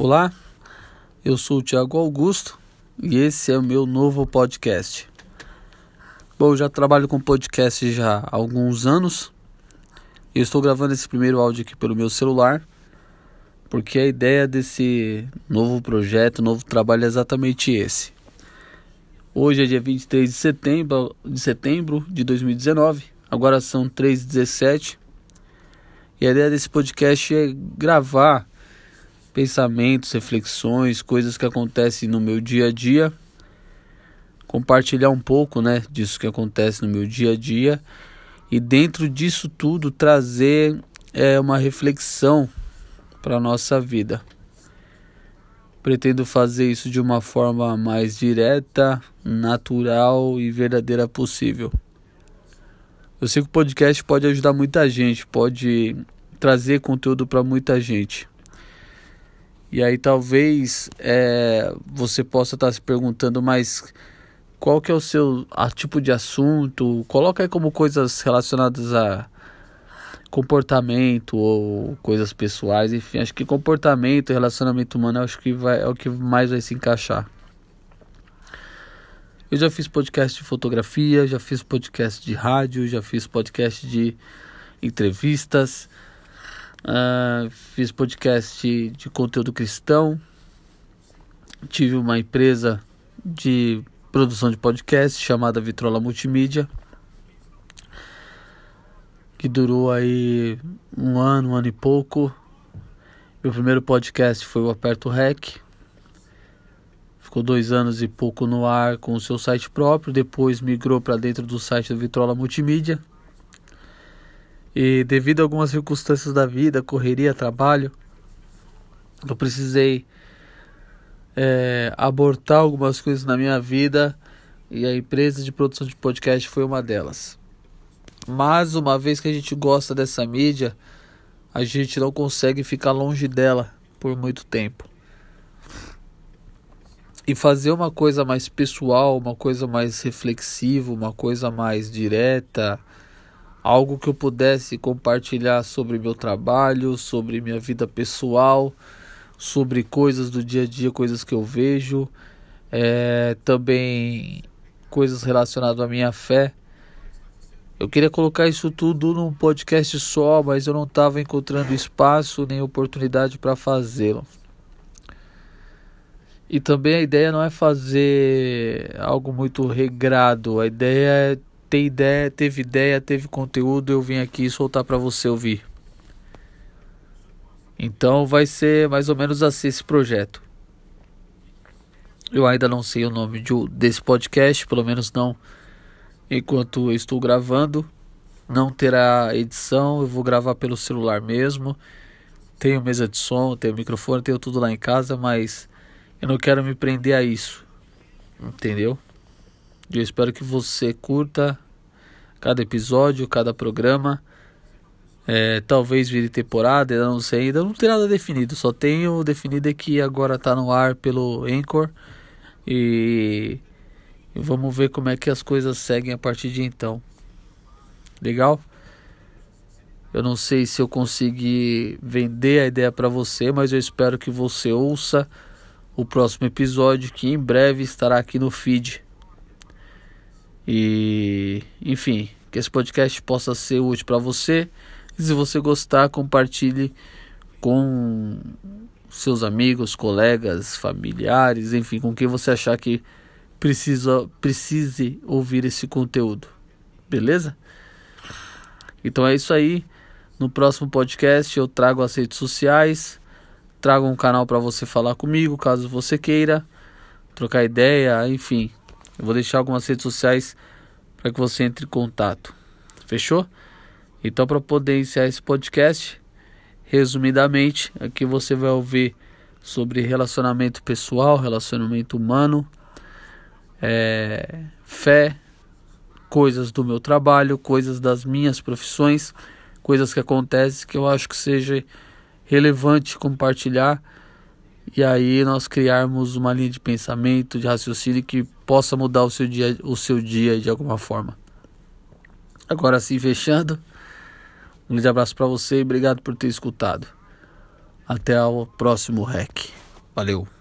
Olá, eu sou o Thiago Augusto e esse é o meu novo podcast. Bom, eu já trabalho com podcast já há alguns anos. Eu estou gravando esse primeiro áudio aqui pelo meu celular, porque a ideia desse novo projeto, novo trabalho é exatamente esse. Hoje é dia 23 de setembro de, setembro de 2019, agora são 3h17. E a ideia desse podcast é gravar pensamentos, reflexões, coisas que acontecem no meu dia a dia, compartilhar um pouco, né, disso que acontece no meu dia a dia e dentro disso tudo trazer é, uma reflexão para a nossa vida. Pretendo fazer isso de uma forma mais direta, natural e verdadeira possível. Eu sei que o podcast pode ajudar muita gente, pode trazer conteúdo para muita gente. E aí talvez é, você possa estar se perguntando, mas qual que é o seu a, tipo de assunto? Coloca aí como coisas relacionadas a comportamento ou coisas pessoais, enfim, acho que comportamento e relacionamento humano acho que vai, é o que mais vai se encaixar. Eu já fiz podcast de fotografia, já fiz podcast de rádio, já fiz podcast de entrevistas. Uh, fiz podcast de conteúdo cristão. Tive uma empresa de produção de podcast chamada Vitrola Multimídia. Que durou aí um ano, um ano e pouco. Meu primeiro podcast foi o Aperto Rec. Ficou dois anos e pouco no ar com o seu site próprio. Depois migrou para dentro do site do Vitrola Multimídia. E devido a algumas circunstâncias da vida, correria, trabalho, eu precisei é, abortar algumas coisas na minha vida e a empresa de produção de podcast foi uma delas. Mas uma vez que a gente gosta dessa mídia, a gente não consegue ficar longe dela por muito tempo. E fazer uma coisa mais pessoal, uma coisa mais reflexiva, uma coisa mais direta, algo que eu pudesse compartilhar sobre meu trabalho, sobre minha vida pessoal, sobre coisas do dia a dia, coisas que eu vejo, é, também coisas relacionadas à minha fé. Eu queria colocar isso tudo num podcast só, mas eu não estava encontrando espaço nem oportunidade para fazê-lo. E também a ideia não é fazer algo muito regrado, a ideia é ter ideia, teve ideia, teve conteúdo, eu vim aqui soltar para você ouvir. Então vai ser mais ou menos assim esse projeto. Eu ainda não sei o nome de, desse podcast, pelo menos não enquanto eu estou gravando. Não terá edição, eu vou gravar pelo celular mesmo. Tenho mesa de som, tenho microfone, tenho tudo lá em casa, mas eu não quero me prender a isso. Entendeu? Eu espero que você curta cada episódio, cada programa. É, talvez vire temporada, eu não sei ainda, não tem nada definido, só tenho definido que agora está no ar pelo Anchor e vamos ver como é que as coisas seguem a partir de então. Legal? Eu não sei se eu consegui vender a ideia para você, mas eu espero que você ouça o próximo episódio que em breve estará aqui no feed. E, enfim, que esse podcast possa ser útil para você. E se você gostar, compartilhe com seus amigos, colegas, familiares, enfim, com quem você achar que precisa precise ouvir esse conteúdo. Beleza? Então é isso aí. No próximo podcast eu trago as redes sociais, trago um canal para você falar comigo, caso você queira trocar ideia, enfim, eu vou deixar algumas redes sociais para que você entre em contato. Fechou? Então, para poder iniciar esse podcast, resumidamente, aqui você vai ouvir sobre relacionamento pessoal, relacionamento humano, é, fé, coisas do meu trabalho, coisas das minhas profissões, coisas que acontecem que eu acho que seja relevante compartilhar e aí nós criarmos uma linha de pensamento, de raciocínio que possa mudar o seu dia, o seu dia de alguma forma. Agora sim, fechando. Um grande abraço para você e obrigado por ter escutado. Até o próximo REC. Valeu!